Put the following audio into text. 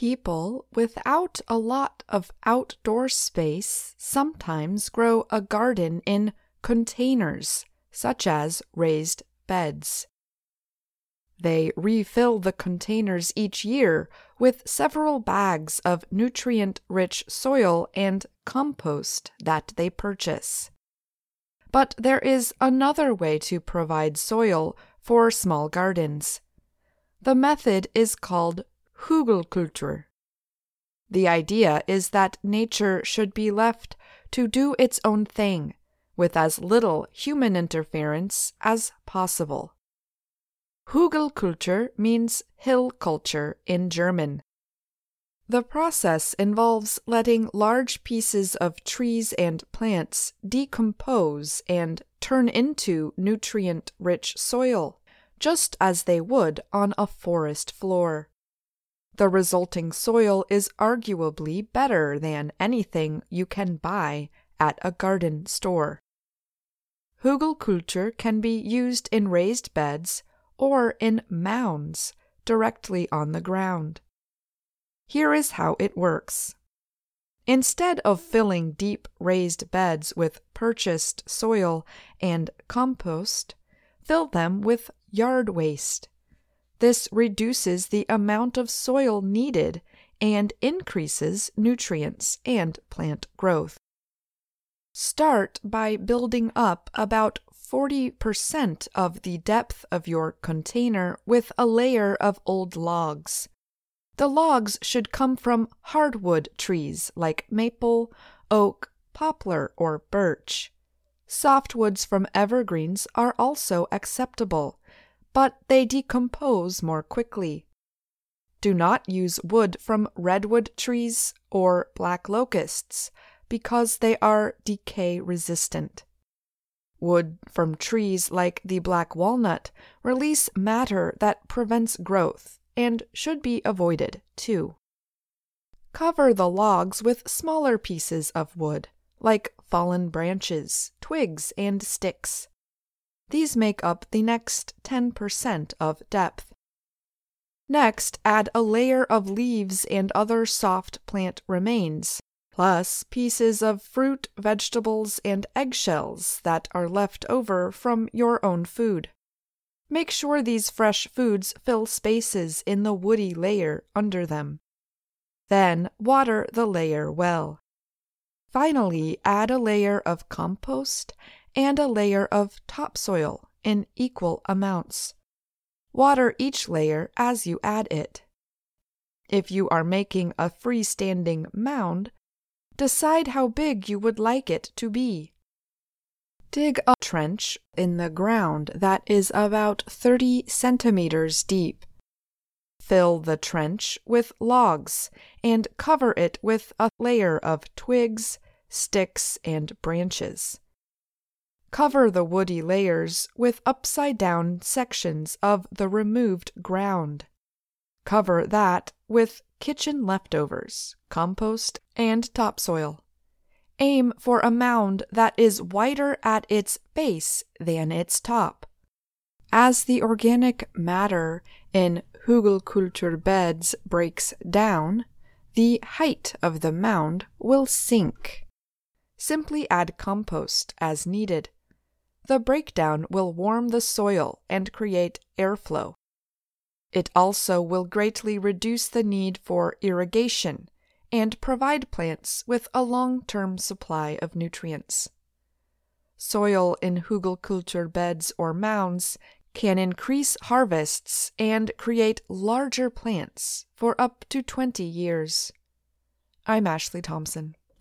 People without a lot of outdoor space sometimes grow a garden in containers, such as raised beds. They refill the containers each year with several bags of nutrient rich soil and compost that they purchase. But there is another way to provide soil for small gardens. The method is called Hügelkultur. The idea is that nature should be left to do its own thing, with as little human interference as possible. Hügelkultur means hill culture in German. The process involves letting large pieces of trees and plants decompose and turn into nutrient rich soil, just as they would on a forest floor. The resulting soil is arguably better than anything you can buy at a garden store. Hügelkultur can be used in raised beds or in mounds directly on the ground. Here is how it works. Instead of filling deep raised beds with purchased soil and compost, fill them with yard waste. This reduces the amount of soil needed and increases nutrients and plant growth. Start by building up about 40% of the depth of your container with a layer of old logs. The logs should come from hardwood trees like maple, oak, poplar, or birch. Softwoods from evergreens are also acceptable, but they decompose more quickly. Do not use wood from redwood trees or black locusts because they are decay resistant. Wood from trees like the black walnut release matter that prevents growth and should be avoided too. Cover the logs with smaller pieces of wood, like fallen branches, twigs, and sticks. These make up the next 10% of depth. Next, add a layer of leaves and other soft plant remains, plus pieces of fruit, vegetables, and eggshells that are left over from your own food. Make sure these fresh foods fill spaces in the woody layer under them. Then water the layer well. Finally, add a layer of compost and a layer of topsoil in equal amounts. Water each layer as you add it. If you are making a freestanding mound, decide how big you would like it to be. Dig a trench in the ground that is about 30 centimeters deep. Fill the trench with logs and cover it with a layer of twigs, sticks, and branches. Cover the woody layers with upside down sections of the removed ground. Cover that with kitchen leftovers, compost, and topsoil aim for a mound that is wider at its base than its top. As the organic matter in Hügelkultur beds breaks down, the height of the mound will sink. Simply add compost as needed. The breakdown will warm the soil and create airflow. It also will greatly reduce the need for irrigation and provide plants with a long term supply of nutrients. Soil in Hügelkultur beds or mounds can increase harvests and create larger plants for up to 20 years. I'm Ashley Thompson.